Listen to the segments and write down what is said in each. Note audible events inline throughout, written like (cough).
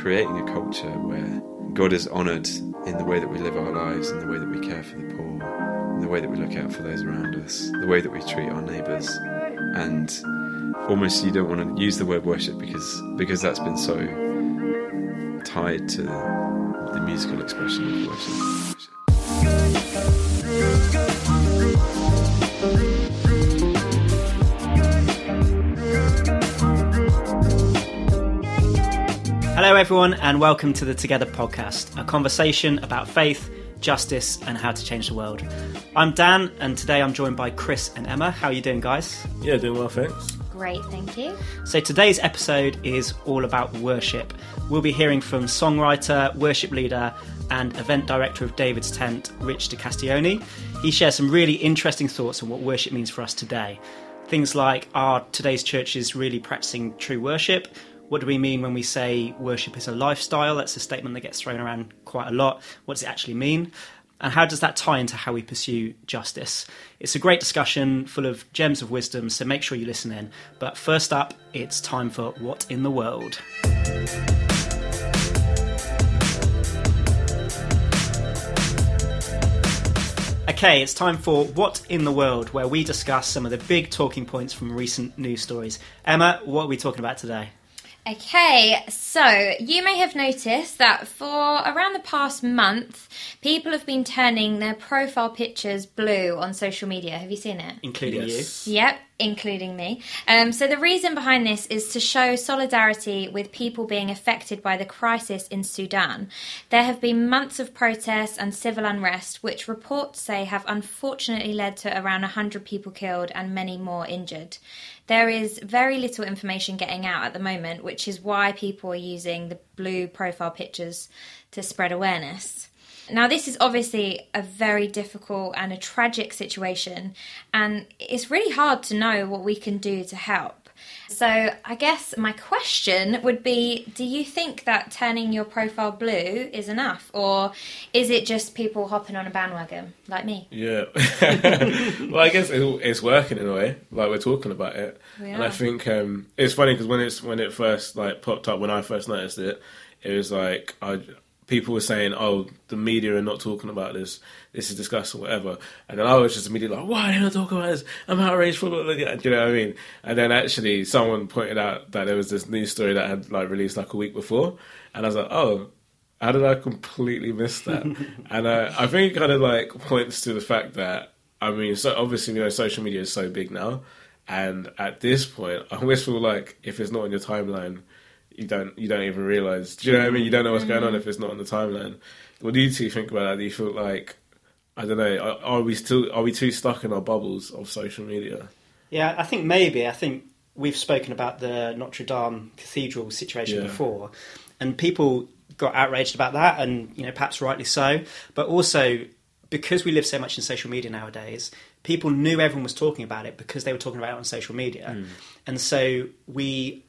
creating a culture where God is honoured in the way that we live our lives, in the way that we care for the poor, in the way that we look out for those around us, the way that we treat our neighbours, and almost you don't want to use the word worship because because that's been so tied to the musical expression of worship. Hello, everyone, and welcome to the Together podcast, a conversation about faith, justice, and how to change the world. I'm Dan, and today I'm joined by Chris and Emma. How are you doing, guys? Yeah, doing well, thanks. Great, thank you. So, today's episode is all about worship. We'll be hearing from songwriter, worship leader, and event director of David's Tent, Rich DiCastiglione. He shares some really interesting thoughts on what worship means for us today. Things like are today's churches really practicing true worship? What do we mean when we say worship is a lifestyle? That's a statement that gets thrown around quite a lot. What does it actually mean? And how does that tie into how we pursue justice? It's a great discussion full of gems of wisdom, so make sure you listen in. But first up, it's time for What in the World? Okay, it's time for What in the World, where we discuss some of the big talking points from recent news stories. Emma, what are we talking about today? Okay, so you may have noticed that for around the past month, people have been turning their profile pictures blue on social media. Have you seen it? Including Yes. Yep, including me. Um, so the reason behind this is to show solidarity with people being affected by the crisis in Sudan. There have been months of protests and civil unrest, which reports say have unfortunately led to around 100 people killed and many more injured. There is very little information getting out at the moment, which is why people are using the blue profile pictures to spread awareness. Now, this is obviously a very difficult and a tragic situation, and it's really hard to know what we can do to help. So, I guess my question would be Do you think that turning your profile blue is enough, or is it just people hopping on a bandwagon like me? Yeah. (laughs) well, I guess it, it's working in a way. Like we're talking about it, and I think um, it's funny because when it's when it first like popped up when I first noticed it, it was like I people were saying, "Oh, the media are not talking about this. This is disgusting, whatever." And then I was just immediately like, "Why are they not talking about this? I'm outraged for what they Do you know what I mean?" And then actually, someone pointed out that there was this news story that had like released like a week before, and I was like, "Oh." How did I completely miss that? (laughs) and uh, I think it kind of like points to the fact that I mean, so obviously you know social media is so big now, and at this point, I almost feel like if it's not on your timeline, you don't you don't even realize. Do you know what I mean? You don't know what's going on mm. if it's not on the timeline. What do you two think about that? Do you feel like I don't know? Are, are we still are we too stuck in our bubbles of social media? Yeah, I think maybe. I think we've spoken about the Notre Dame Cathedral situation Yeah. before, and people got outraged about that, and you know perhaps rightly so. But also because we live so much in social media nowadays, people knew everyone was talking about it because they were talking about it on social media, mm. and so we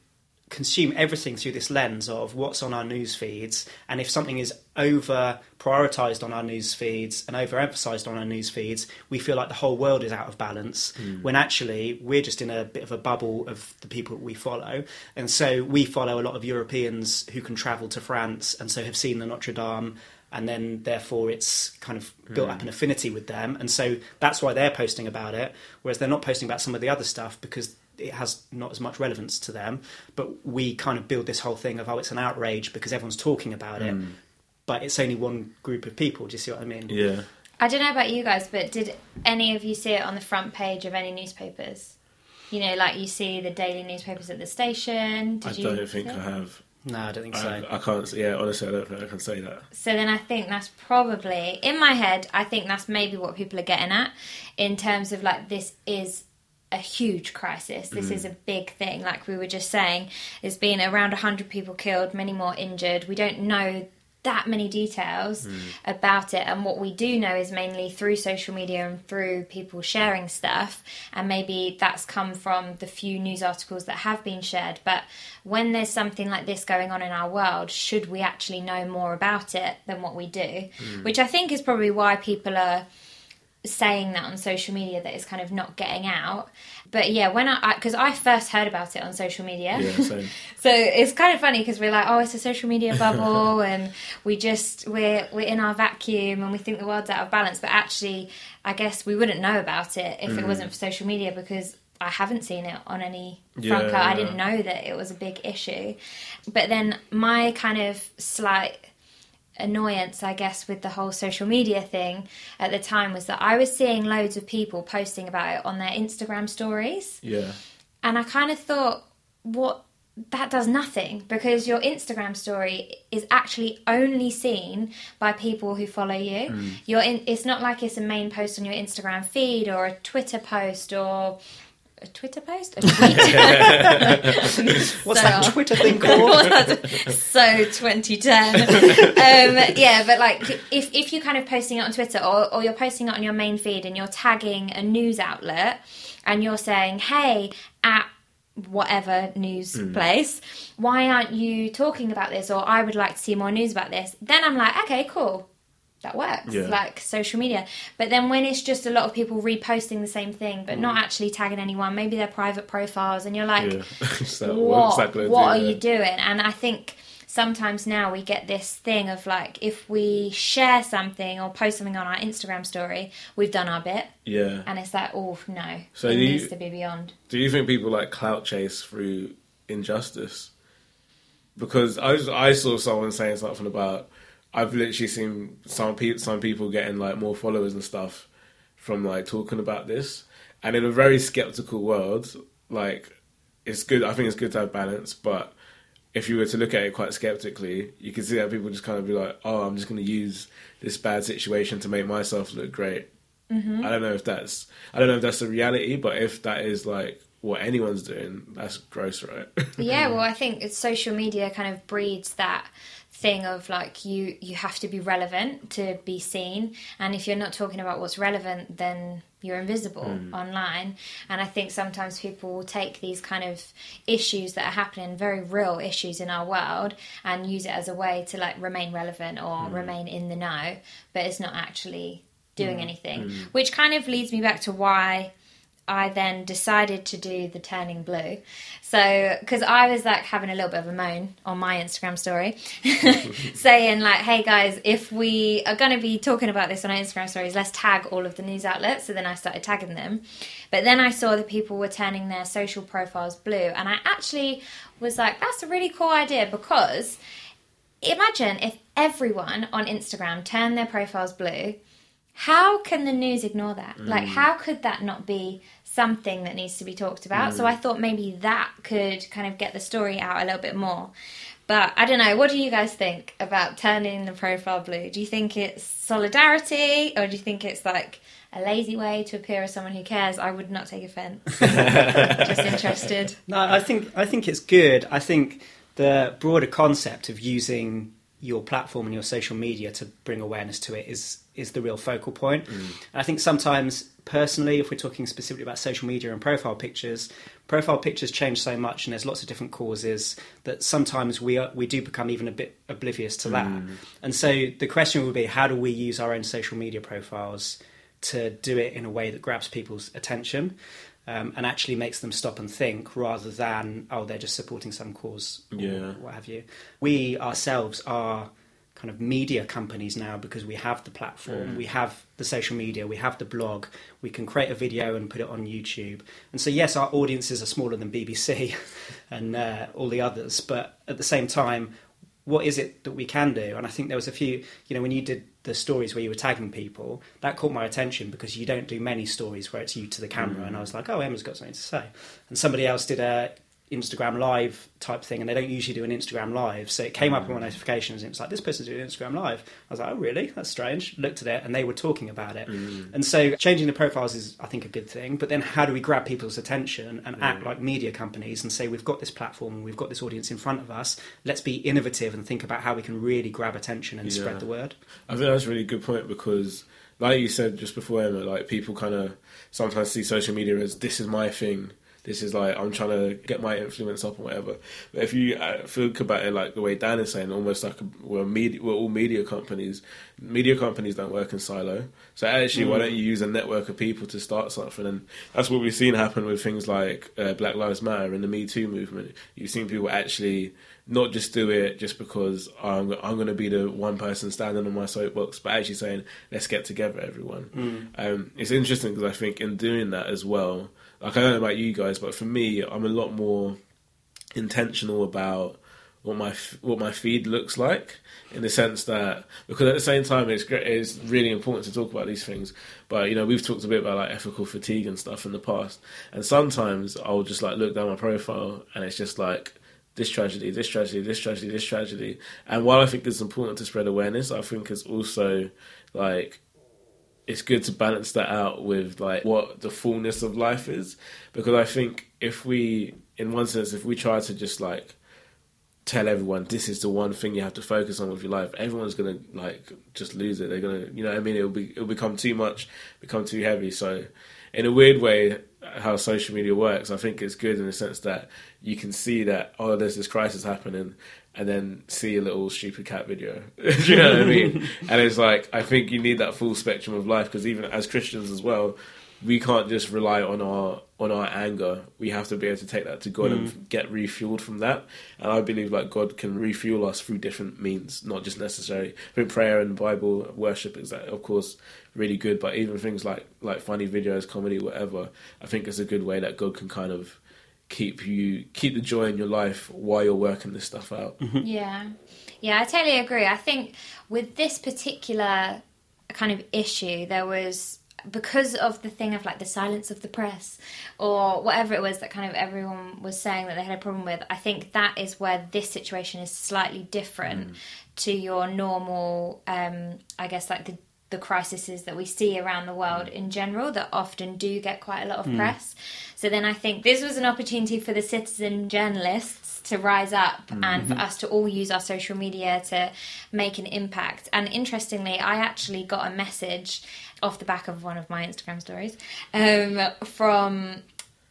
consume everything through this lens of what's on our news feeds and if something is over prioritized on our news feeds and overemphasized on our news feeds we feel like the whole world is out of balance hmm. when actually we're just in a bit of a bubble of the people we follow. And so we follow a lot of Europeans who can travel to France and so have seen the Notre Dame and then therefore it's kind of built up hmm. an affinity with them. And so that's why they're posting about it whereas they're not posting about some of the other stuff because it has not as much relevance to them but we kind of build this whole thing of oh it's an outrage because everyone's talking about it mm. but it's only one group of people do you see what i mean Yeah. I don't know about you guys, but did any of you see it on the front page of any newspapers? You know, like you see the daily newspapers at the station. Did I you don't think see I have. no i don't think so I, I can't. Yeah, honestly, I don't think I can say that. So then I think that's probably in my head. I think that's maybe what people are getting at in terms of like this is a huge crisis. This is mm. a big thing. Like we were just saying, there's been around 100 people killed, many more injured. We don't know that many details mm. about it. And what we do know is mainly through social media and through people sharing stuff. And maybe that's come from the few news articles that have been shared. But when there's something like this going on in our world should we actually know more about it than what we do? Mm. Which i think is probably why people are saying that on social media that it's kind of not getting out. But yeah, when I because I, first heard about it on social media, Yeah, (laughs) so it's kind of funny because we're like, oh, it's a social media (laughs) bubble, and we just we're we're in our vacuum and we think the world's out of balance. But actually, I guess we wouldn't know about it if it mm-hmm. wasn't for social media because I haven't seen it on any front Yeah. I didn't know that it was a big issue. But then my kind of slight annoyance, I guess, with the whole social media thing at the time was that I was seeing loads of people posting about it on their Instagram stories. Yeah. And I kind of thought, what that does nothing because your Instagram story is actually only seen by people who follow you. Mm. You're in, it's not like it's a main post on your Instagram feed or a Twitter post or a Twitter post, a tweet. (laughs) (laughs) What's So- that Twitter thing called? (laughs) so 2010 um, yeah but like if, if you're kind of posting it on twitter or, or you're posting it on your main feed and you're tagging a news outlet and you're saying hey at whatever news place why aren't you talking about this or i would like to see more news about this? Then i'm like okay cool that works Yeah. like social media but then when it's just a lot of people reposting the same thing but not mm. actually tagging anyone maybe their private profiles and you're like Yeah. (laughs) so what, what do? are Yeah. you doing? And I think sometimes now we get this thing of like, if we share something or post something on our Instagram story, we've done our bit. Yeah. And it's like, oh, no, So it do you- needs to be beyond. Do you think people like clout chase through injustice? Because I was, I saw someone saying something about I've literally seen some people some people getting like more followers and stuff from like talking about this, and in a very skeptical world, like it's good. I think it's good to have balance, but if you were to look at it quite skeptically, you can see that people just kind of be like, "Oh, I'm just going to use this bad situation to make myself look great." Mm-hmm. I don't know if that's I don't know if that's the reality, but if that is like what anyone's doing, that's gross, right? Yeah, (laughs) well, I think it's social media kind of breeds that thing of like you you have to be relevant to be seen. And if you're not talking about what's relevant then you're invisible mm. online. And i think sometimes people will take these kind of issues that are happening very real issues in our world and use it as a way to like remain relevant or mm. remain in the know but it's not actually doing mm. anything. Which kind of leads me back to why I then decided to do the turning blue. So, because I was like having a little bit of a moan on my Instagram story, (laughs) saying, like, hey guys, if we are going to be talking about this on our Instagram stories, let's tag all of the news outlets. So then I started tagging them. But then I saw that people were turning their social profiles blue. And I actually was like, that's a really cool idea because imagine if everyone on Instagram turned their profiles blue how can the news ignore that? Like, mm. how could that not be something that needs to be talked about? So I mm. thought maybe that could kind of get the story out a little bit more. But I don't know. What do you guys think about turning the profile blue? Do you think it's solidarity, or do you think it's like a lazy way to appear as someone who cares? I would not take offence. (laughs) Just interested. No, I think I think it's good. I think the broader concept of using your platform and your social media to bring awareness to it is is the real focal point. And I think sometimes personally, if we're talking specifically about social media and profile pictures, profile pictures change so much, and there's lots of different causes that sometimes we are, we do become even a bit oblivious to that. And so the question would be, how do we use our own social media profiles to do it in a way that grabs people's attention? um, and actually makes them stop and think rather than oh they're just supporting some cause or Yeah. what have you. We ourselves are kind of media companies now because we have the platform, we have the social media, we have the blog, we can create a video and put it on YouTube. And so yes, our audiences are smaller than BBC (laughs) and uh, all the others, but at the same time. What is it that we can do? And I think there was a few, you know, when you did the stories where you were tagging people, that caught my attention because you don't do many stories where it's you to the camera. And I was like, oh, Emma's got something to say. And somebody else did a Instagram live type thing, and they don't usually do an Instagram live. So it came up in my mm. notifications, and it was like, this person's doing Instagram live. I was like, oh, really? That's strange. Looked at it, and they were talking about it. Mm. And so changing the profiles is, I think, a good thing. But then how do we grab people's attention and act mm. like media companies and say, we've got this platform, we've got this audience in front of us, let's be innovative and think about how we can really grab attention and Yeah. spread the word? I think that's a really good point because, like you said just before, Emma, like people kind of sometimes see social media as this is my thing, this is like I'm trying to get my influence up or whatever. But if you uh, think about it like the way Dan is saying, almost like we're media, we're all media companies. Media companies don't work in silo. So actually, why don't you use a network of people to start something? And that's what we've seen happen with things like uh, Black Lives Matter and the Me Too movement. You've seen people actually not just do it just because I'm I'm going to be the one person standing on my soapbox, but actually saying let's get together, everyone. Um, it's interesting because I think in doing that as well, like I don't know about you guys, but for me, I'm a lot more intentional about what my what my feed looks like in the sense that because at the same time it's great, it's really important to talk about these things but you know we've talked a bit about like ethical fatigue and stuff in the past and sometimes I'll just like look down my profile and it's just like this tragedy this tragedy this tragedy this tragedy. And while I think it's important to spread awareness I think it's also like it's good to balance that out with like what the fullness of life is. Because I think if we in one sense if we try to just like tell everyone this is the one thing you have to focus on with your life everyone's gonna like just lose it. They're gonna you know I mean? It'll be it'll become too much become too heavy. So in a weird way how social media works I think it's good in the sense that you can see that oh there's this crisis happening and then see a little stupid cat video. (laughs) Do you know what I mean? (laughs) And it's like I think you need that full spectrum of life because even as Christians as well we can't just rely on our on our anger. We have to be able to take that to God and mm. get refueled from that. And I believe like God can refuel us through different means, not just necessarily. I think prayer and Bible worship is that of course really good, but even things like like funny videos, comedy, whatever. I think it's a good way that God can kind of keep you keep the joy in your life while you're working this stuff out. Mm-hmm. Yeah. Yeah, I totally agree. I think with this particular kind of issue, there was because of the thing of like the silence of the press or whatever it was that kind of everyone was saying that they had a problem with. I think that is where this situation is slightly different mm. to your normal, um, I guess, like the the crises that we see around the world mm. in general that often do get quite a lot of mm. press. So then I think this was an opportunity for the citizen journalists to rise up and for mm-hmm. us to all use our social media to make an impact. And interestingly, I actually got a message off the back of one of my Instagram stories um, from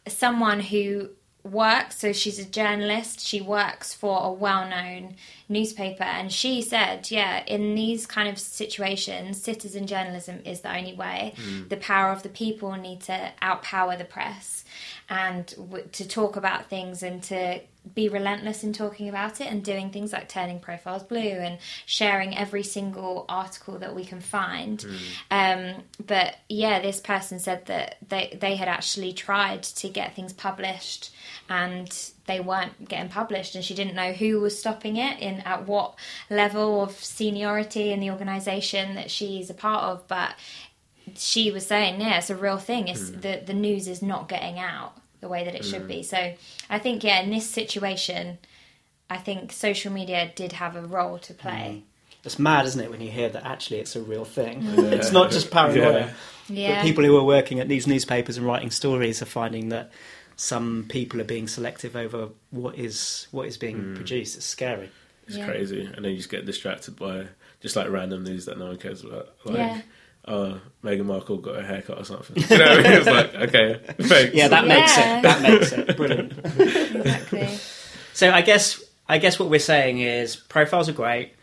someone who works so she's a journalist she works for a well-known newspaper and she said yeah in these kind of situations citizen journalism is the only way the power of the people need to outpower the press and w- to talk about things and to be relentless in talking about it and doing things like turning profiles blue and sharing every single article that we can find. Um, but yeah, this person said that they they had actually tried to get things published and they weren't getting published and she didn't know who was stopping it in at what level of seniority in the organization that she's a part of but she was saying yeah it's a real thing it's hmm. the the news is not getting out the way that it should hmm. be so i think yeah in this situation i think social media did have a role to play hmm. It's mad, isn't it, when you hear that actually it's a real thing? It's not just paranoia. yeah But people who are working at these newspapers and writing stories are finding that some people are being selective over what is what is being produced. It's scary. It's Yeah. crazy, and then you just get distracted by just like random news that no one cares about. Like, Yeah. Uh, Meghan Markle got a haircut or something. You know, what I mean? it's like okay, thanks. Yeah, that makes Yeah. it. That makes it brilliant. (laughs) exactly So I guess I guess what we're saying is profiles are great,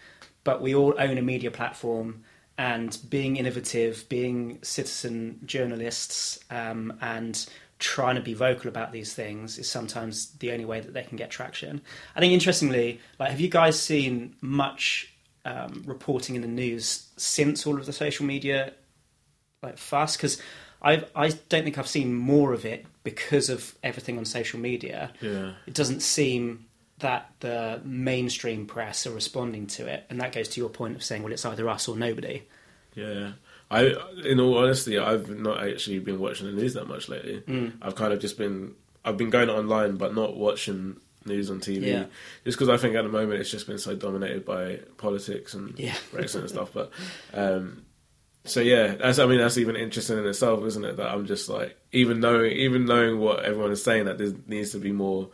but we all own a media platform, and being innovative, being citizen journalists, um, and trying to be vocal about these things is sometimes the only way that they can get traction. I think interestingly, like, have you guys seen much um, reporting in the news since all of the social media like fuss? Because I I don't think I've seen more of it because of everything on social media Yeah. it doesn't seem that the mainstream press are responding to it, and that goes to your point of saying, well, it's either us or nobody. Yeah. I, in all honesty, I've not actually been watching the news that much lately. Mm. I've kind of just been, I've been going online, but not watching news on TV. Yeah. Just because I think at the moment it's just been so dominated by politics and Yeah. (laughs) Brexit and stuff. But, um, so yeah, that's, I mean, that's even interesting in itself, isn't it? That I'm just like, even knowing, even knowing what everyone is saying, that there needs to be more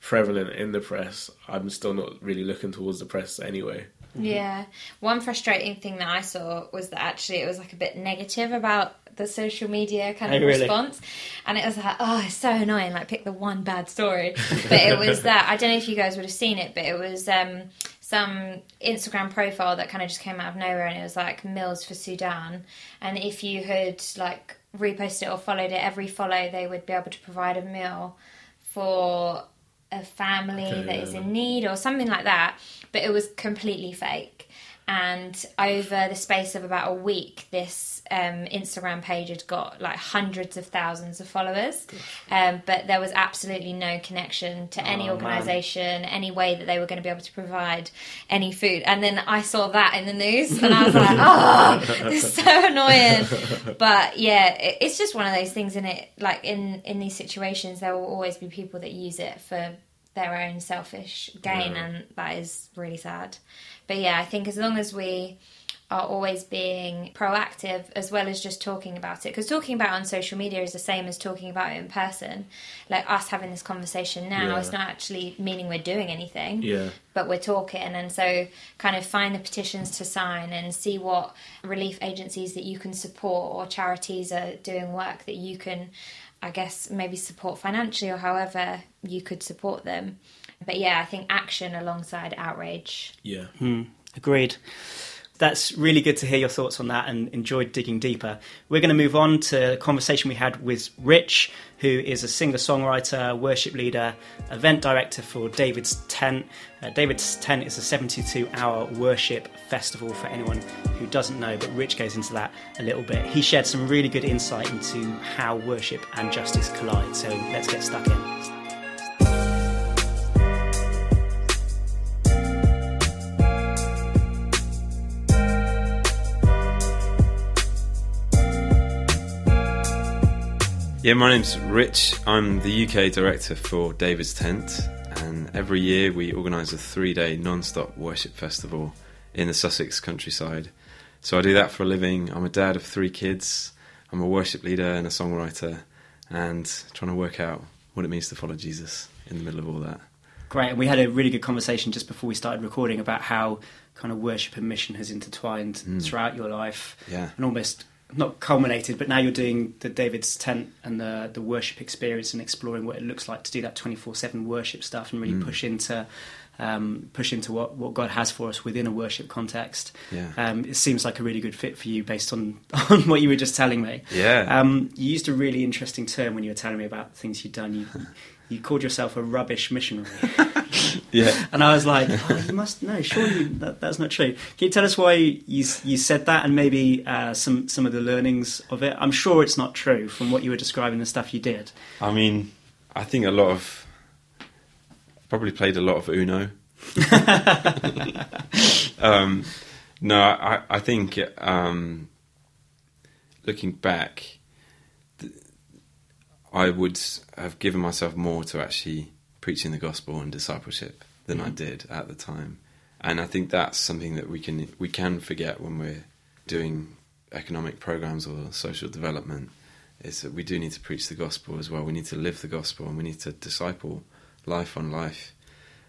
prevalent in the press. I'm still not really looking towards the press anyway. Yeah. One frustrating thing that I saw was that actually it was like a bit negative about the social media kind Oh, of really? response, and it was like, oh, it's so annoying. Like, pick the one bad story, but it was (laughs) that. I don't know if you guys would have seen it, but it was um, some Instagram profile that kind of just came out of nowhere, and it was like meals for Sudan, and if you had like reposted it or followed it, every follow they would be able to provide a meal for a family Okay, that is yeah. in need or something like that, but it was completely fake. And over the space of about a week, this um, Instagram page had got like hundreds of thousands of followers, um, but there was absolutely no connection to any Oh, man. organisation, any way that they were going to be able to provide any food. And then I saw that in the news, and I was like, (laughs) "Oh, this is so annoying." But yeah, it, it's just one of those things. In it, like in in these situations, there will always be people that use it for their own selfish gain, Yeah. and that is really sad. But yeah, I think as long as we are always being proactive as well as just talking about it because talking about it on social media is the same as talking about it in person like us having this conversation now Yeah. it's not actually meaning we're doing anything Yeah. but we're talking and so kind of find the petitions to sign and see what relief agencies that you can support or charities are doing work that you can i guess maybe support financially or however you could support them but yeah i think action alongside outrage Yeah. Hmm. Agreed. That's really good to hear your thoughts on that and enjoyed digging deeper. We're going to move on to a conversation we had with Rich, who is a singer songwriter, worship leader, event director for David's Tent. Uh, David's Tent is a 72 hour worship festival for anyone who doesn't know, but Rich goes into that a little bit. He shared some really good insight into how worship and justice collide, so let's get stuck in. Yeah, my name's Rich. I'm the UK director for David's Tent, and every year we organise a three day non stop worship festival in the Sussex countryside. So I do that for a living. I'm a dad of three kids, I'm a worship leader and a songwriter, and trying to work out what it means to follow Jesus in the middle of all that. Great, and we had a really good conversation just before we started recording about how kind of worship and mission has intertwined mm. throughout your life, Yeah. and almost not culminated, but now you're doing the David's tent and the the worship experience and exploring what it looks like to do that twenty four seven worship stuff and really push into. Um, push into what, what God has for us within a worship context. Yeah. Um, it seems like a really good fit for you based on, (laughs) on what you were just telling me. Yeah. Um, you used a really interesting term when you were telling me about things you'd done. You, you called yourself a rubbish missionary. (laughs) Yeah. And I was like, oh, you must know. Surely that, that's not true. Can you tell us why you you said that and maybe uh, some some of the learnings of it? I'm sure it's not true from what you were describing the stuff you did. I mean, I think a lot of. Probably played a lot of Uno. (laughs) um, no, I, I think um, looking back, th- I would have given myself more to actually preaching the gospel and discipleship than I did at the time, and I think that's something that we can we can forget when we're doing economic programs or social development. Is that we do need to preach the gospel as well. We need to live the gospel and we need to disciple life on life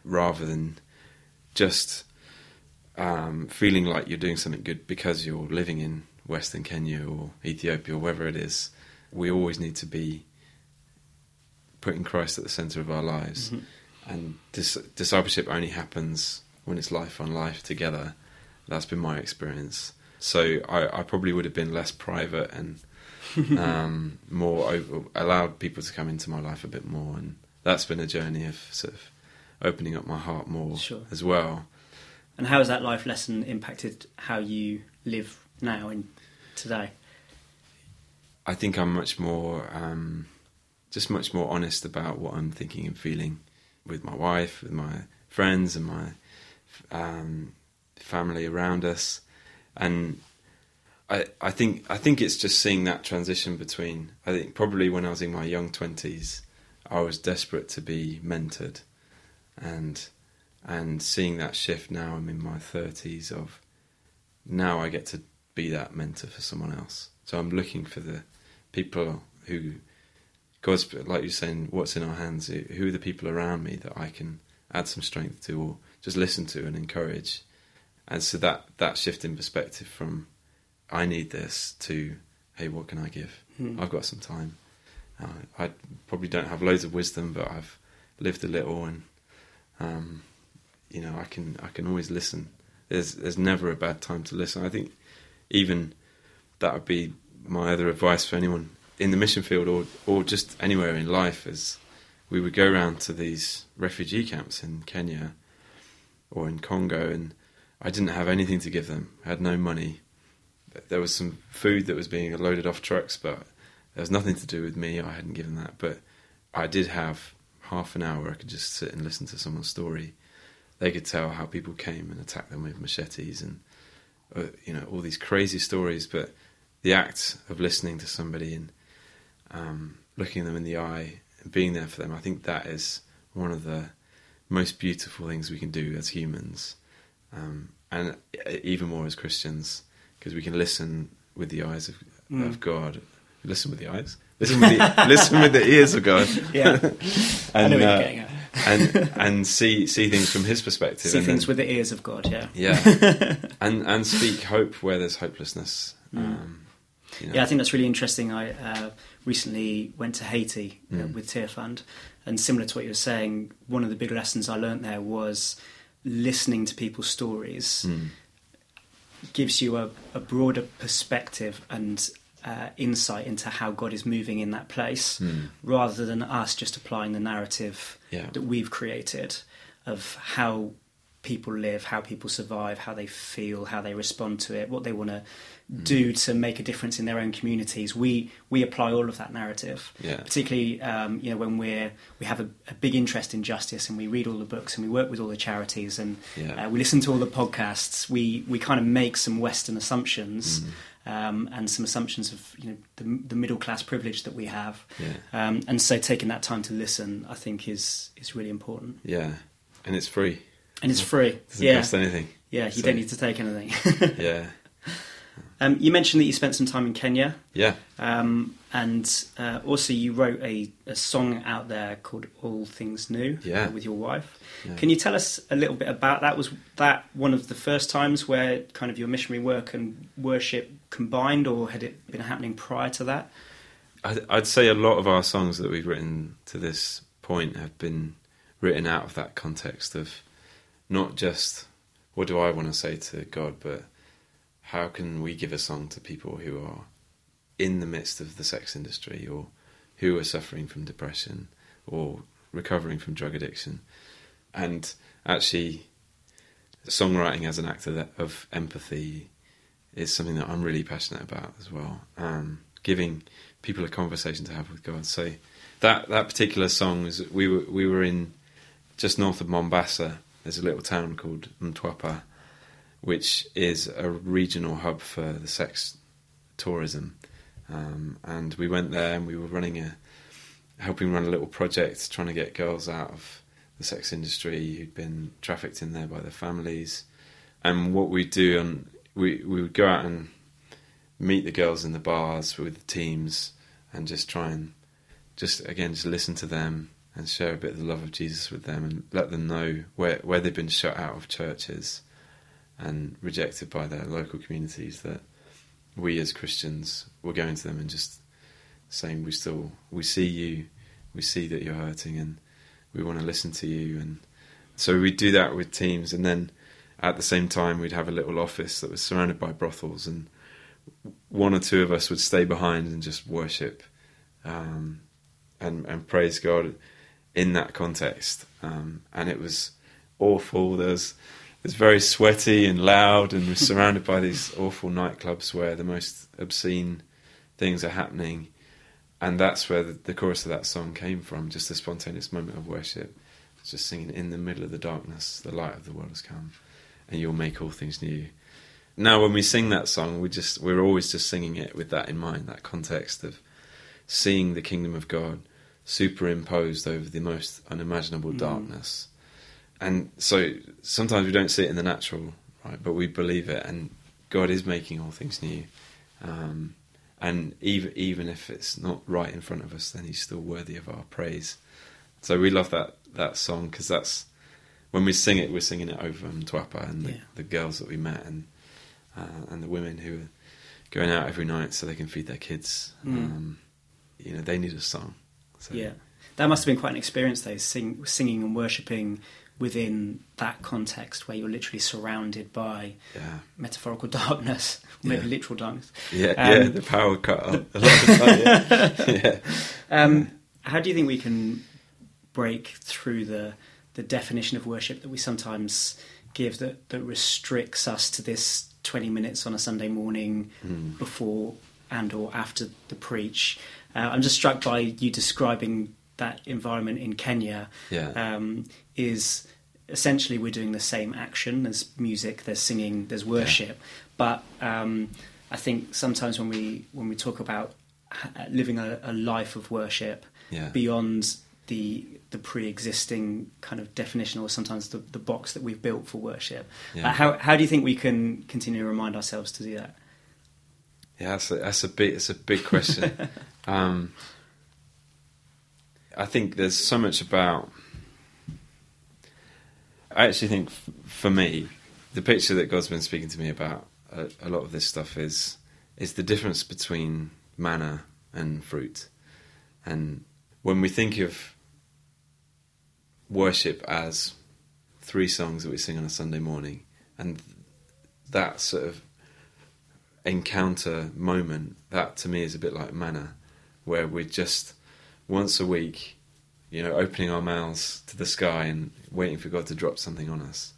rather than just um, feeling like you're doing something good because you're living in Western Kenya or Ethiopia or wherever it is. We always need to be putting Christ at the center of our lives, and dis- discipleship only happens when it's life on life together. That's been my experience. So I, I probably would have been less private and (laughs) um, more over, allowed people to come into my life a bit more, and that's been a journey of sort of opening up my heart more Sure. as well. And how has that life lesson impacted how you live now and today? I think I'm much more, um, just much more honest about what I'm thinking and feeling with my wife, with my friends, and my um, family around us, and I, I think I think it's just seeing that transition between. I think probably when I was in my young twenties, I was desperate to be mentored, and and seeing that shift now. I'm in my thirties of now I get to be that mentor for someone else. So I'm looking for the people who God's like you're saying, what's in our hands? Who are the people around me that I can add some strength to, or just listen to and encourage? And so that that shift in perspective from I need this to hey, what can I give? Hmm. I've got some time. Uh, I probably don't have loads of wisdom, but I've lived a little, and um, you know, I can I can always listen. There's there's never a bad time to listen. I think even that would be my other advice for anyone in the mission field or or just anywhere in life is we would go around to these refugee camps in Kenya or in Congo and I didn't have anything to give them. I had no money. There was some food that was being loaded off trucks, but there was nothing to do with me. I hadn't given that, but I did have half an hour. I could just sit and listen to someone's story. They could tell how people came and attacked them with machetes and uh, you know all these crazy stories. But the act of listening to somebody and um, looking them in the eye and being there for them, I think that is one of the most beautiful things we can do as humans, um, and even more as Christians, because we can listen with the eyes of, Mm. of God. Listen with the eyes. Listen with the, (laughs) listen with the ears of God. Yeah, (laughs) I know and what you're uh, getting at. and (laughs) and see see things from His perspective. See things then- with the ears of God. Yeah. yeah, and and speak hope where there's hopelessness. Um, you know. Mm. Yeah, I think that's really interesting. I uh, recently went to Haiti uh, Mm. with Tearfund, and similar to what you were saying, one of the big lessons I learnt there was listening to people's stories Mm. gives you a, a broader perspective and uh, insight into how God is moving in that place, Mm. rather than us just applying the narrative Yeah. that we've created of how people live, how people survive, how they feel, how they respond to it, what they want to Mm. Do to make a difference in their own communities. We we apply all of that narrative, Yeah. particularly um, you know when we're we have a, a big interest in justice and we read all the books and we work with all the charities and Yeah. uh, we listen to all the podcasts. We we kind of make some Western assumptions. Mm. Um, and some assumptions of you know the, the middle class privilege that we have, Yeah. um, and so taking that time to listen, I think, is is really important. Yeah, and it's free. And it's free. Doesn't yeah, cost anything. yeah. You So- don't need to take anything. (laughs) Yeah, um, you mentioned that you spent some time in Kenya, yeah, um, and uh, also you wrote a, a song out there called "All Things New" Yeah. uh, with your wife. yeah. Can you tell us a little bit about that? Was that one of the first times where kind of your missionary work and worship combined, or had it been happening prior to that? I'd, I'd say a lot of our songs that we've written to this point have been written out of that context of not just what do I want to say to God, but how can we give a song to people who are in the midst of the sex industry or who are suffering from depression or recovering from drug addiction. And actually, songwriting as an act of, empathy is something that I'm really passionate about as well. Um, giving people a conversation to have with God. So that that particular song is we were we were in just north of Mombasa. There's a little town called Mtwapa, which is a regional hub for the sex tourism. Um, and we went there and we were running a helping run a little project trying to get girls out of the sex industry who'd been trafficked in there by their families. And what we do, and we we would go out and meet the girls in the bars with the teams, and just try and just again just listen to them and share a bit of the love of Jesus with them, and let them know where where they've been shut out of churches and rejected by their local communities that we as Christians were going to them and just saying we still we see you, we see that you're hurting, and we want to listen to you. And so we'd do that with teams, and then at the same time we'd have a little office that was surrounded by brothels, and one or two of us would stay behind and just worship um, and and praise God in that context. Um, and it was awful. There's it's very sweaty and loud, and we're surrounded by these awful nightclubs where the most obscene things are happening. And that's where the, the chorus of that song came from, just a spontaneous moment of worship. Just singing, In the middle of the darkness, the light of the world has come, and you'll make all things new. Now, when we sing that song, we just we're always just singing it with that in mind, that context of seeing the kingdom of God superimposed over the most unimaginable Mm. darkness. And so sometimes we don't see it in the natural, right? But we believe it, and God is making all things new. Um, and even even if it's not right in front of us, then He's still worthy of our praise. So we love that that song because that's when we sing it, we're singing it over Mtwapa and the, Yeah. the girls that we met and uh, and the women who are going out every night so they can feed their kids. Mm. Um, you know, they need a song. So, Yeah, that must have been quite an experience, though, sing, singing and worshipping within that context where you're literally surrounded by yeah, metaphorical (laughs) darkness, maybe Yeah. literal darkness. yeah, Um, yeah. The power cut up a lot of time. Yeah, (laughs) yeah. Um, how do you think we can break through the the definition of worship that we sometimes give that, that restricts us to this 20 minutes on a Sunday morning Hmm. before and or after the preach? Uh, I'm just struck by you describing that environment in Kenya. Yeah. Um, is essentially we're doing the same action. There's music, there's singing, there's worship, but um, I think sometimes when we when we talk about living a, a life of worship Yeah. beyond the the pre-existing kind of definition or sometimes the, the box that we've built for worship. Yeah. Uh, how how do you think we can continue to remind ourselves to do that? Yeah, that's a, that's a big it's a big question. (laughs) um, I think there's so much about. I actually think f- for me, the picture that God's been speaking to me about a, a lot of this stuff is is the difference between manna and fruit, and when we think of worship as three songs that we sing on a Sunday morning, and that sort of encounter moment, that to me is a bit like manna, where we're just once a week, you know, opening our mouths to the sky and waiting for God to drop something on us.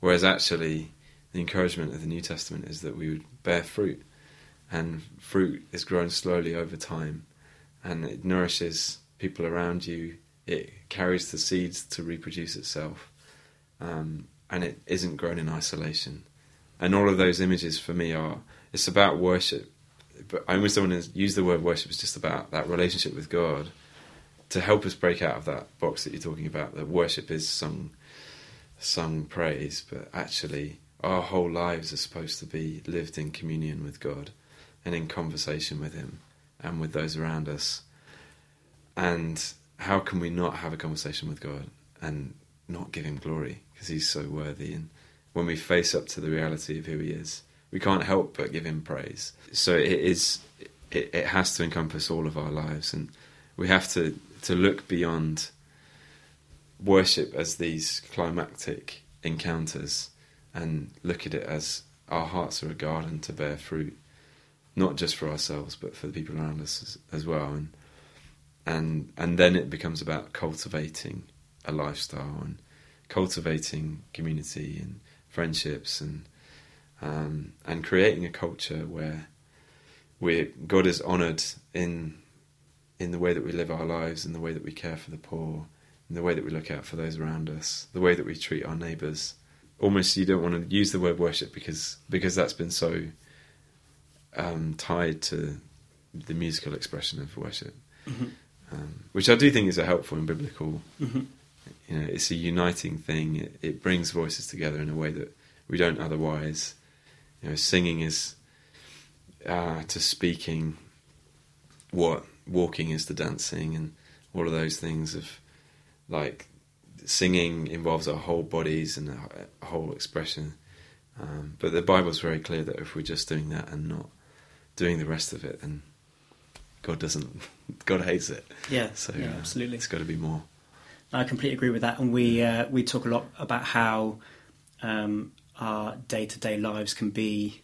Whereas actually, the encouragement of the New Testament is that we would bear fruit, and fruit is grown slowly over time, and it nourishes people around you. It carries the seeds to reproduce itself, um, and it isn't grown in isolation. And all of those images for me are it's about worship, but I almost don't want to use the word worship. is just about that relationship with God to help us break out of that box that you're talking about. That worship is sung, sung praise, but actually our whole lives are supposed to be lived in communion with God and in conversation with Him and with those around us. And how can we not have a conversation with God and not give Him glory because He's so worthy? And when we face up to the reality of who He is, we can't help but give Him praise. So it is. It, it has to encompass all of our lives, and we have to to look beyond worship as these climactic encounters and look at it as our hearts are a garden to bear fruit, not just for ourselves but for the people around us as, as well. And and and then it becomes about cultivating a lifestyle and cultivating community and friendships and um, and creating a culture where we God is honoured in in the way that we live our lives, in the way that we care for the poor, in the way that we look out for those around us, the way that we treat our neighbours. Almost, you don't want to use the word worship because because that's been so um, tied to the musical expression of worship, Mhm. um, which I do think is a helpful and biblical. Mhm. You know, it's a uniting thing. It, it brings voices together in a way that we don't otherwise. You know, singing is uh, to speaking what walking is to dancing and all of those things of like singing involves our whole bodies and a, whole expression. Um, but the bible's very clear that if we're just doing that and not doing the rest of it then god doesn't (laughs) god hates it. Yeah, so yeah, uh, absolutely. it's got to be more. I completely agree with that, and we uh, we talk a lot about how um, our day to day lives can be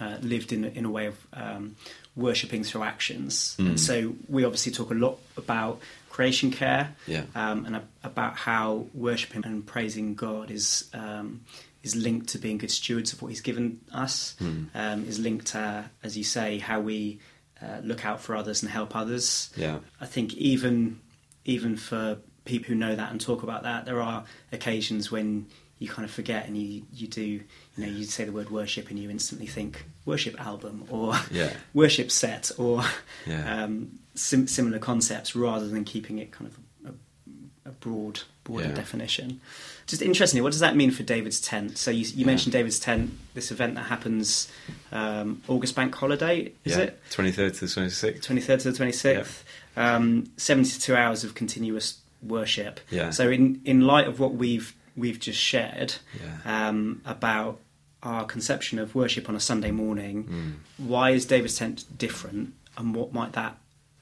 uh, lived in a- in a way of um, worshipping through actions. Mm. And so we obviously talk a lot about creation care, Yeah. um, and a- about how worshiping and praising God is um, is linked to being good stewards of what He's given us. Mm. Um, is linked to, as you say, how we uh, look out for others and help others. yeah I think even even for people who know that and talk about that, there are occasions when you kind of forget and you, you do you know you say the word worship and you instantly think worship album or Yeah. (laughs) worship set or Yeah. um, sim- similar concepts rather than keeping it kind of a, a broad broader Yeah. definition. Just interestingly, what does that mean for David's tent? So you, you mentioned David's tent, this event that happens um, August Bank Holiday, is it? 23rd to the 26th 23rd to the 26th. Um, 72 hours of continuous worship. Yeah. So in, in light of what we've we've just shared Yeah. um, about our conception of worship on a Sunday morning, Mm. why is David's tent different, and what might that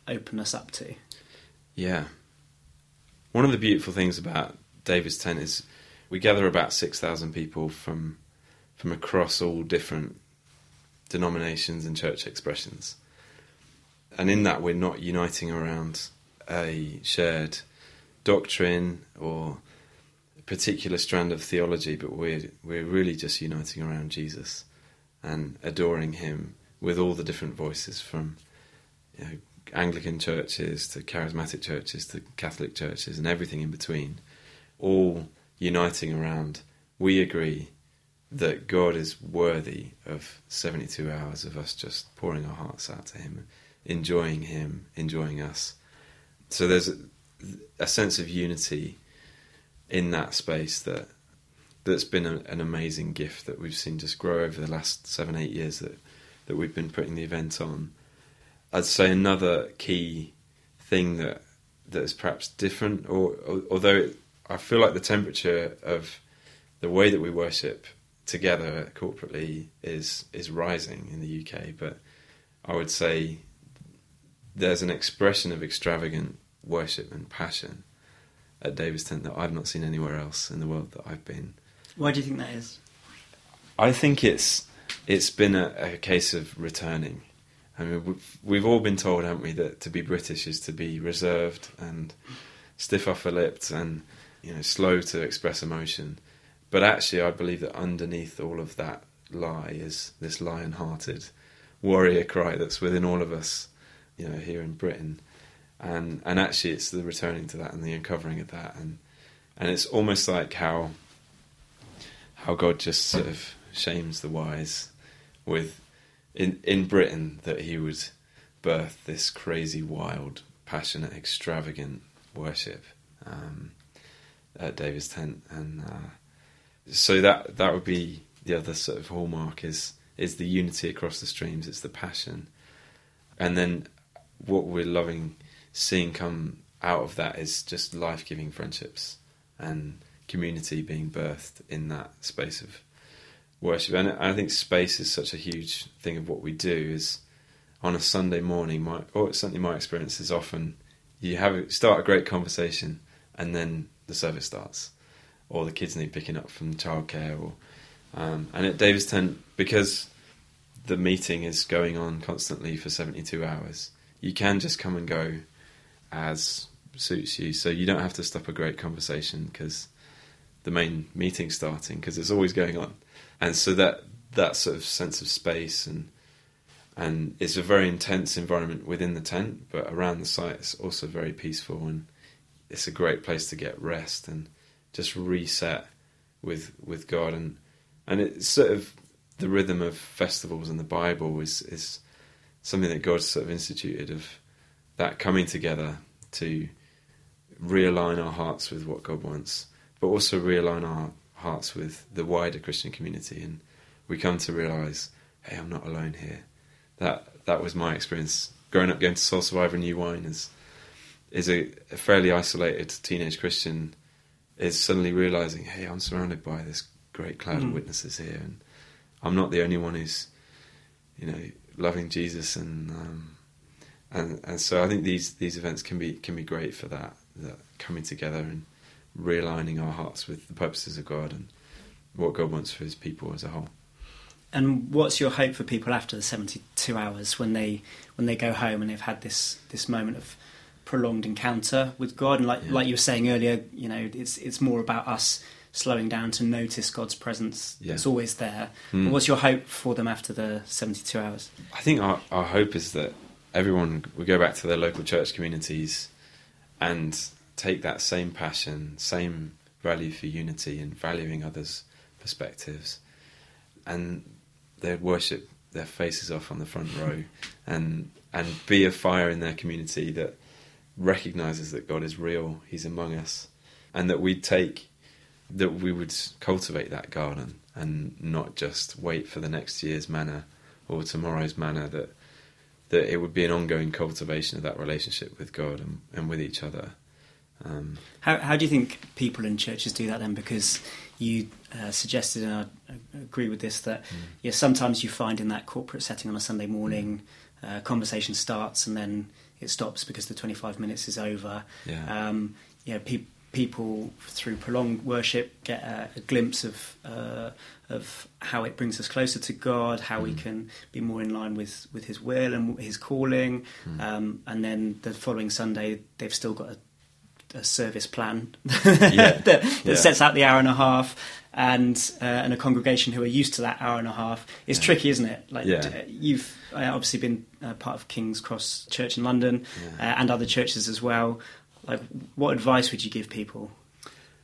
open us up to? Yeah. One of the beautiful things about David's tent is we gather about 6,000 people from from across all different denominations and church expressions. And in that, we're not uniting around a shared doctrine or particular strand of theology, but we're, we're really just uniting around Jesus and adoring Him with all the different voices from you know, Anglican churches to charismatic churches to Catholic churches and everything in between, all uniting around we agree that God is worthy of 72 hours of us just pouring our hearts out to Him, enjoying Him, enjoying us. So there's a, a sense of unity in that space that that's been a, an amazing gift that we've seen just grow over the last seven eight years that that we've been putting the event on. I'd say another key thing that that is perhaps different, or, or although it, I feel like the temperature of the way that we worship together corporately is is rising in the UK, but I would say there's an expression of extravagant worship and passion at David's Tent that I've not seen anywhere else in the world that I've been. Why do you think that is? I think it's it's been a, a case of returning. I mean, we've, we've all been told, haven't we, that to be British is to be reserved and stiff upper lipped and you know slow to express emotion. But actually, I believe that underneath all of that lie is this lion-hearted warrior cry that's within all of us, you know, here in Britain. And and actually, it's the returning to that and the uncovering of that, and and it's almost like how how God just sort of shames the wise with in in Britain that he would birth this crazy, wild, passionate, extravagant worship um, at David's tent, and uh, so that that would be the other sort of hallmark is is the unity across the streams. It's the passion, and then what we're loving seeing come out of that is just life giving friendships and community being birthed in that space of worship. And I think space is such a huge thing of what we do. Is on a Sunday morning, my or certainly my experience is often you have start a great conversation and then the service starts, or the kids need picking up from childcare, or um, and at David's Tent because the meeting is going on constantly for seventy two hours. You can just come and go as suits you, so you don't have to stop a great conversation because the main meeting's starting because it's always going on, and so that that sort of sense of space and and it's a very intense environment within the tent, but around the site it's also very peaceful and it's a great place to get rest and just reset with with God. And and it's sort of the rhythm of festivals and the Bible is is something that God's sort of instituted of that coming together to realign our hearts with what God wants, but also realign our hearts with the wider Christian community and we come to realise, hey, I'm not alone here. That that was my experience growing up going to Soul Survivor New Wine as is a, a fairly isolated teenage Christian is suddenly realizing, hey, I'm surrounded by this great cloud Mm. of witnesses here, and I'm not the only one who's, you know, loving Jesus, and um, and and so I think these these events can be can be great for that, that coming together and realigning our hearts with the purposes of God and what God wants for His people as a whole. And what's your hope for people after the seventy-two hours when they when they go home and they've had this this moment of prolonged encounter with God? And like Yeah. like you were saying earlier, you know, it's it's more about us slowing down to notice God's presence. Yeah. It's always there. But what's your hope for them after the seventy-two hours? I think our, our hope is that everyone will go back to their local church communities and take that same passion, same value for unity and valuing others' perspectives, and they'd worship their faces off on the front row and and be a fire in their community that recognizes that God is real, He's among us, and that we take that we would cultivate that garden and not just wait for the next year's manna or tomorrow's manna that that it would be an ongoing cultivation of that relationship with God and, and with each other Um, How, how do you think people in churches do that then? Because you uh, suggested, and I, agree with this, that Mm. yeah, sometimes you find in that corporate setting on a Sunday morning, uh, conversation starts and then it stops because the 25 minutes is over. yeah, Um, you know, pe- people through prolonged worship get a, a glimpse of uh, of how it brings us closer to God, how we Mm. can be more in line with, with His will and His calling. Mm. Um, and then the following Sunday, they've still got a, a service plan Yeah. (laughs) that, that Yeah. sets out the hour and a half. And uh, and a congregation who are used to that hour and a half is Yeah. tricky, isn't it? Like you've uh, obviously been uh, part of King's Cross Church in London uh, and other churches as well. Like, what advice would you give people?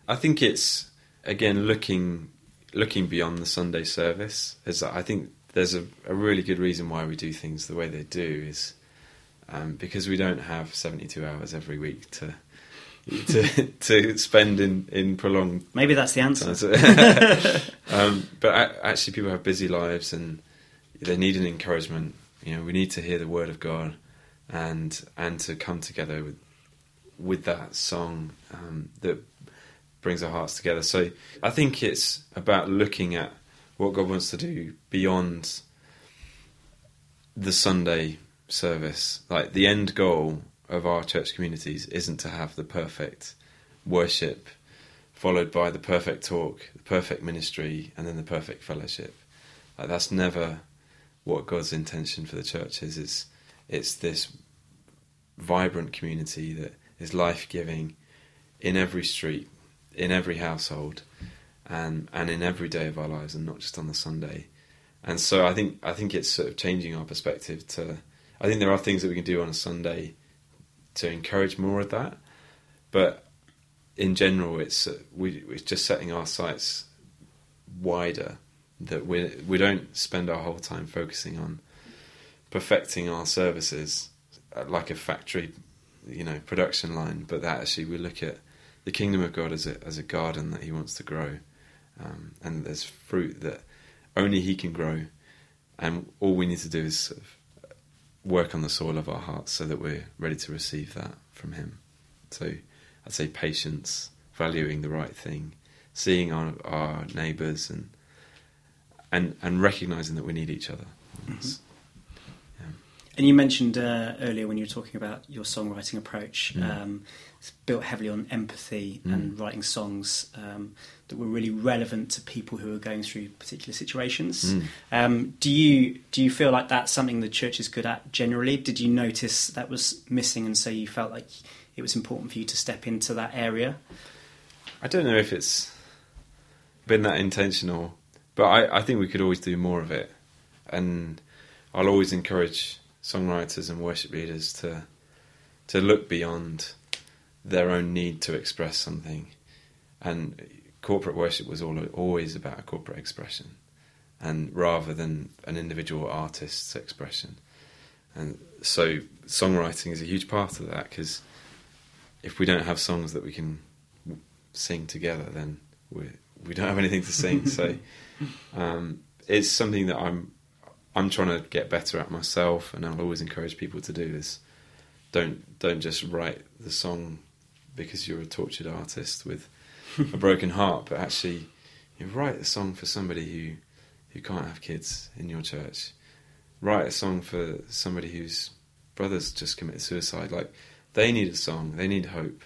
I think it's again looking looking beyond the Sunday service. Is that I think there's a, a really good reason why we do things the way they do is um, because we don't have 72 hours every week to (laughs) to to spend in in prolonged Maybe that's the answer. (laughs) um, but actually, people have busy lives and they need an encouragement. You know, we need to hear the word of God and and to come together with with that song um, that brings our hearts together. So I think it's about looking at what God wants to do beyond the Sunday service. Like the end goal of our church communities isn't to have the perfect worship followed by the perfect talk, the perfect ministry, and then the perfect fellowship. Like that's never what God's intention for the church is. It's, it's this vibrant community that is life giving in every street, in every household, and and in every day of our lives, and not just on the Sunday. And so I think I think it's sort of changing our perspective to. I think there are things that we can do on a Sunday to encourage more of that, but in general, it's uh, we it's just setting our sights wider. That we we don't spend our whole time focusing on perfecting our services uh, like a factory, you know, production line, but that actually we look at the kingdom of God as a as a garden that He wants to grow, um, and there's fruit that only He can grow, and all we need to do is sort of work on the soil of our hearts so that we're ready to receive that from Him. So I'd say patience, valuing the right thing, seeing our our neighbours and and and recognizing that we need each other. It's- And you mentioned uh, earlier when you were talking about your songwriting approach, Mm. um, it's built heavily on empathy Mm. and writing songs um, that were really relevant to people who are going through particular situations. Mm. Um, do you do you feel like that's something the church is good at generally? Did you notice that was missing, and so you felt like it was important for you to step into that area? I don't know if it's been that intentional, but I, I think we could always do more of it. And I'll always encourage songwriters and worship leaders to to look beyond their own need to express something. And corporate worship was all, always about a corporate expression, and rather than an individual artist's expression. And so songwriting is a huge part of that because if we don't have songs that we can sing together, then we we don't have anything to sing. (laughs) so um, it's something that I'm I'm trying to get better at myself, and I'll always encourage people to do this. don't don't just write the song because you're a tortured artist with (laughs) a broken heart, but actually you write a song for somebody who who can't have kids in your church. Write a song for somebody whose brothers just committed suicide. Like they need a song, they need hope,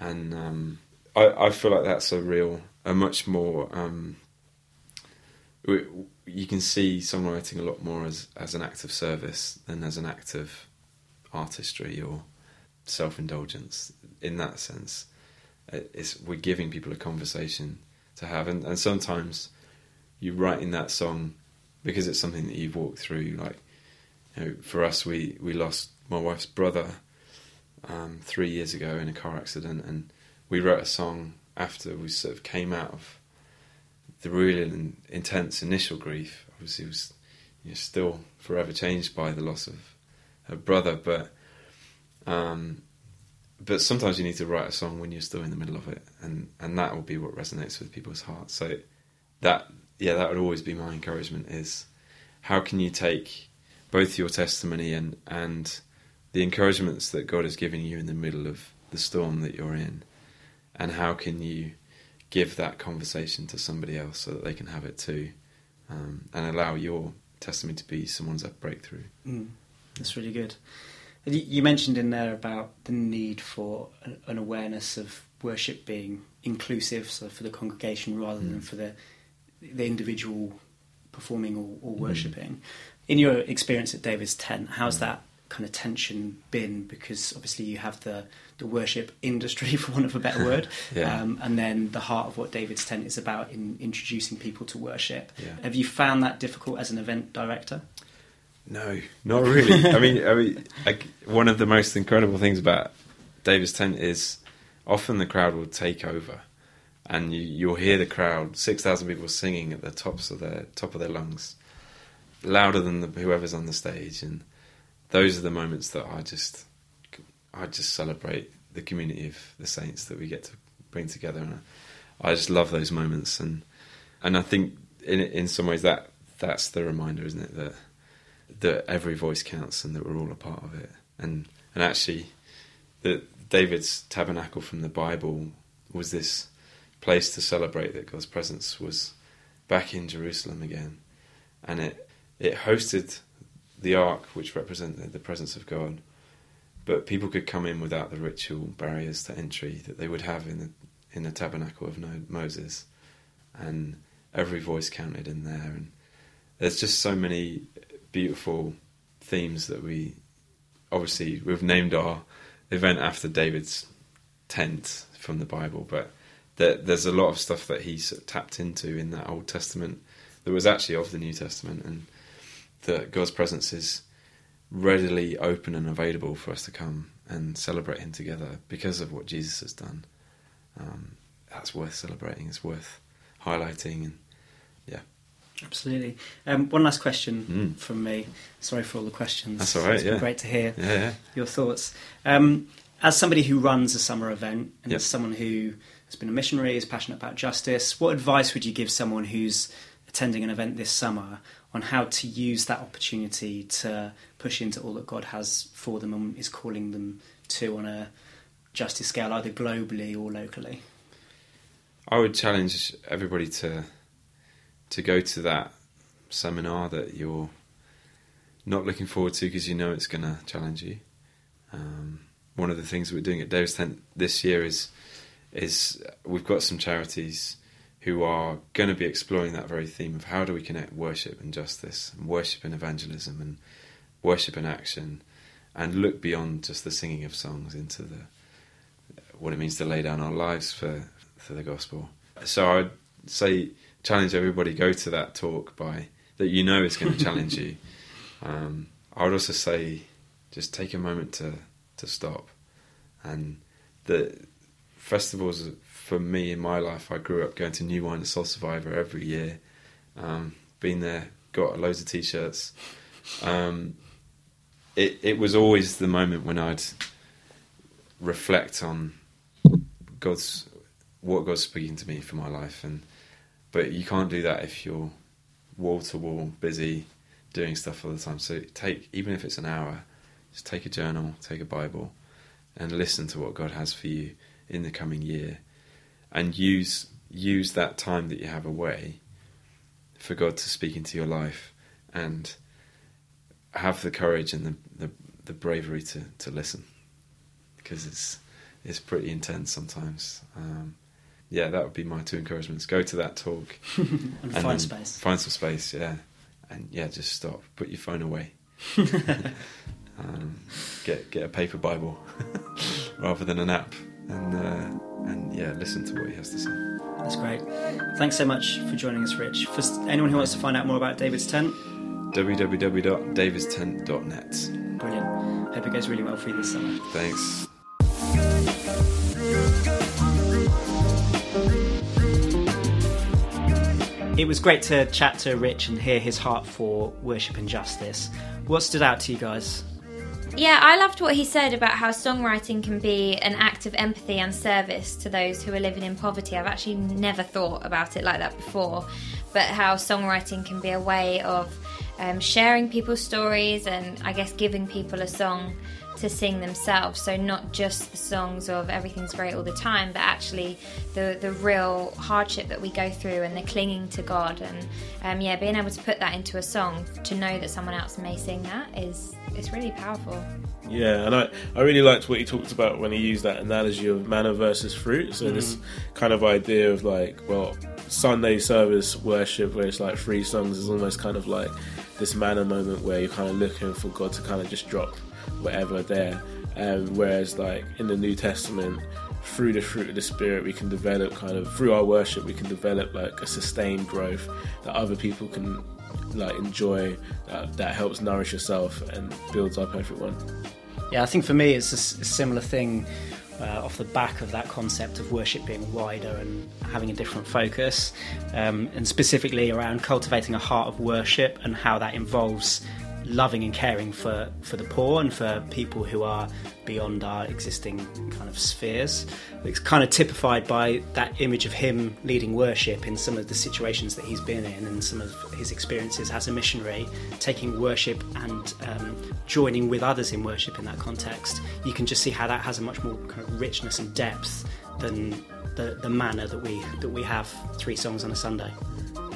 and um, I, I feel like that's a real, a much more. Um, you can see songwriting a lot more as as an act of service than as an act of artistry or self indulgence. In that sense, it's we're giving people a conversation to have, and, and sometimes you write in that song because it's something that you've walked through. Like you know, for us, we we lost my wife's brother um, three years ago in a car accident, and we wrote a song after we sort of came out of the real and intense initial grief. Obviously, was you know, still forever changed by the loss of her brother, but um, but sometimes you need to write a song when you're still in the middle of it, and and that will be what resonates with people's hearts. So that yeah, that would always be my encouragement: is how can you take both your testimony and and the encouragements that God has given you in the middle of the storm that you're in, and how can you give that conversation to somebody else so that they can have it too, um, and allow your testimony to be someone's breakthrough. Mm, that's really good. You- You mentioned in there about the need for an- awareness of worship being inclusive, so for the congregation rather than for the the individual performing or, or worshipping. In your experience at David's tent, how's that kind of tension been? Because obviously you have the the worship industry, (laughs) for want of a better word, (laughs) Yeah. um, and then the heart of what David's tent is about in introducing people to worship. Yeah. Have you found that difficult as an event director? No, not really. I mean, I mean, like, one of the most incredible things about David's tent is often the crowd will take over, and you, you'll hear the crowd, six thousand people singing at the tops of their top of their lungs, louder than the, whoever's on the stage, and those are the moments that I just, I just celebrate the community of the saints that we get to bring together, and I, I just love those moments, and and I think in in some ways that that's the reminder, isn't it, that that every voice counts and that we're all a part of it. And and actually, that David's tabernacle from the Bible was this place to celebrate that God's presence was back in Jerusalem again, and it it hosted the ark, which represented the presence of God. But people could come in without the ritual barriers to entry that they would have in the in the tabernacle of Moses, and every voice counted in there. And there's just so many beautiful themes that we obviously we've named our event after David's tent from the Bible, but there, there's a lot of stuff that he sort of tapped into in that Old Testament that was actually of the New Testament, and that God's presence is readily open and available for us to come and celebrate Him together because of what Jesus has done. Um, that's worth celebrating. It's worth highlighting, and yeah, Absolutely. Um, one last question Mm. from me. Sorry for all the questions. That's all right, It's been great to hear yeah, yeah. your thoughts. Um, as somebody who runs a summer event and Yep. as someone who has been a missionary, is passionate about justice, what advice would you give someone who's attending an event this summer on how to use that opportunity to push into all that God has for them and is calling them to on a justice scale, either globally or locally? I would challenge everybody to to go to that seminar that you're not looking forward to because you know it's going to challenge you. Um, one of the things we're doing at David's Tent this year is is we've got some charities who are going to be exploring that very theme of how do we connect worship and justice and worship and evangelism and worship and action and look beyond just the singing of songs into the what it means to lay down our lives for for the gospel. So I'd say challenge everybody go to that talk by that you know is going to challenge (laughs) you. Um, I would also say just take a moment to to stop and the festivals for me in my life. I grew up going to New Wine and Soul Survivor every year. Um, been there, got loads of t-shirts. Um, it it was always the moment when I'd reflect on God's what God's speaking to me for my life, and but you can't do that if you're wall to wall busy doing stuff all the time. So take even if it's an hour, just take a journal, take a Bible, and listen to what God has for you in the coming year, and use use that time that you have away for God to speak into your life, and have the courage and the the, the bravery to, to listen, because it's it's pretty intense sometimes. Um, yeah, that would be my two encouragements. Go to that talk And, (laughs) and find space. Find some space, yeah, and yeah, just stop. Put your phone away. (laughs) um, get get a paper Bible (laughs) rather than an app, and uh, and yeah, listen to what he has to say. That's great. Thanks so much for joining us, Rich. For anyone who wants to find out more about David's tent, www.davistent.net. brilliant. Hope it goes really well for you this summer. Thanks. It was great to chat to Rich and hear his heart for worship and justice. What stood out to you guys? Yeah, I loved what he said about how songwriting can be an act of empathy and service to those who are living in poverty. I've actually never thought about it like that before, but how songwriting can be a way of um, sharing people's stories and I guess giving people a song to sing themselves. So not just the songs of everything's great all the time, but actually the the real hardship that we go through and the clinging to God and um, yeah, being able to put that into a song to know that someone else may sing that is it's really powerful. Yeah, and I, I really liked what he talked about when he used that analogy of manna versus fruit. So this kind of idea of like, well, Sunday service worship where it's like three songs is almost kind of like this manna moment where you're kind of looking for God to kind of just drop whatever there. Um, whereas like in the New Testament, through the fruit of the Spirit, we can develop kind of through our worship, we can develop like a sustained growth that other people can like enjoy. That, that helps nourish yourself and builds up everyone. Yeah, I think for me it's a similar thing uh, off the back of that concept of worship being wider and having a different focus, um, and specifically around cultivating a heart of worship and how that involves loving and caring for, for the poor and for people who are beyond our existing kind of spheres. It's kind of typified by that image of him leading worship in some of the situations that he's been in and some of his experiences as a missionary, taking worship and um, joining with others in worship in that context. You can just see how that has a much more kind of richness and depth than the, the manner that we that we have three songs on a Sunday.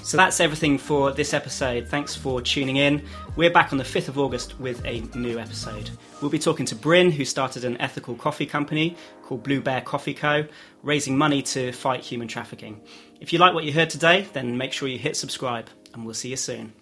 So that's everything for this episode. Thanks for tuning in. We're back on the 5th of August with a new episode. We'll be talking to Bryn, who started an ethical coffee company called Blue Bear Coffee Co., raising money to fight human trafficking. If you like what you heard today, then make sure you hit subscribe, and we'll see you soon.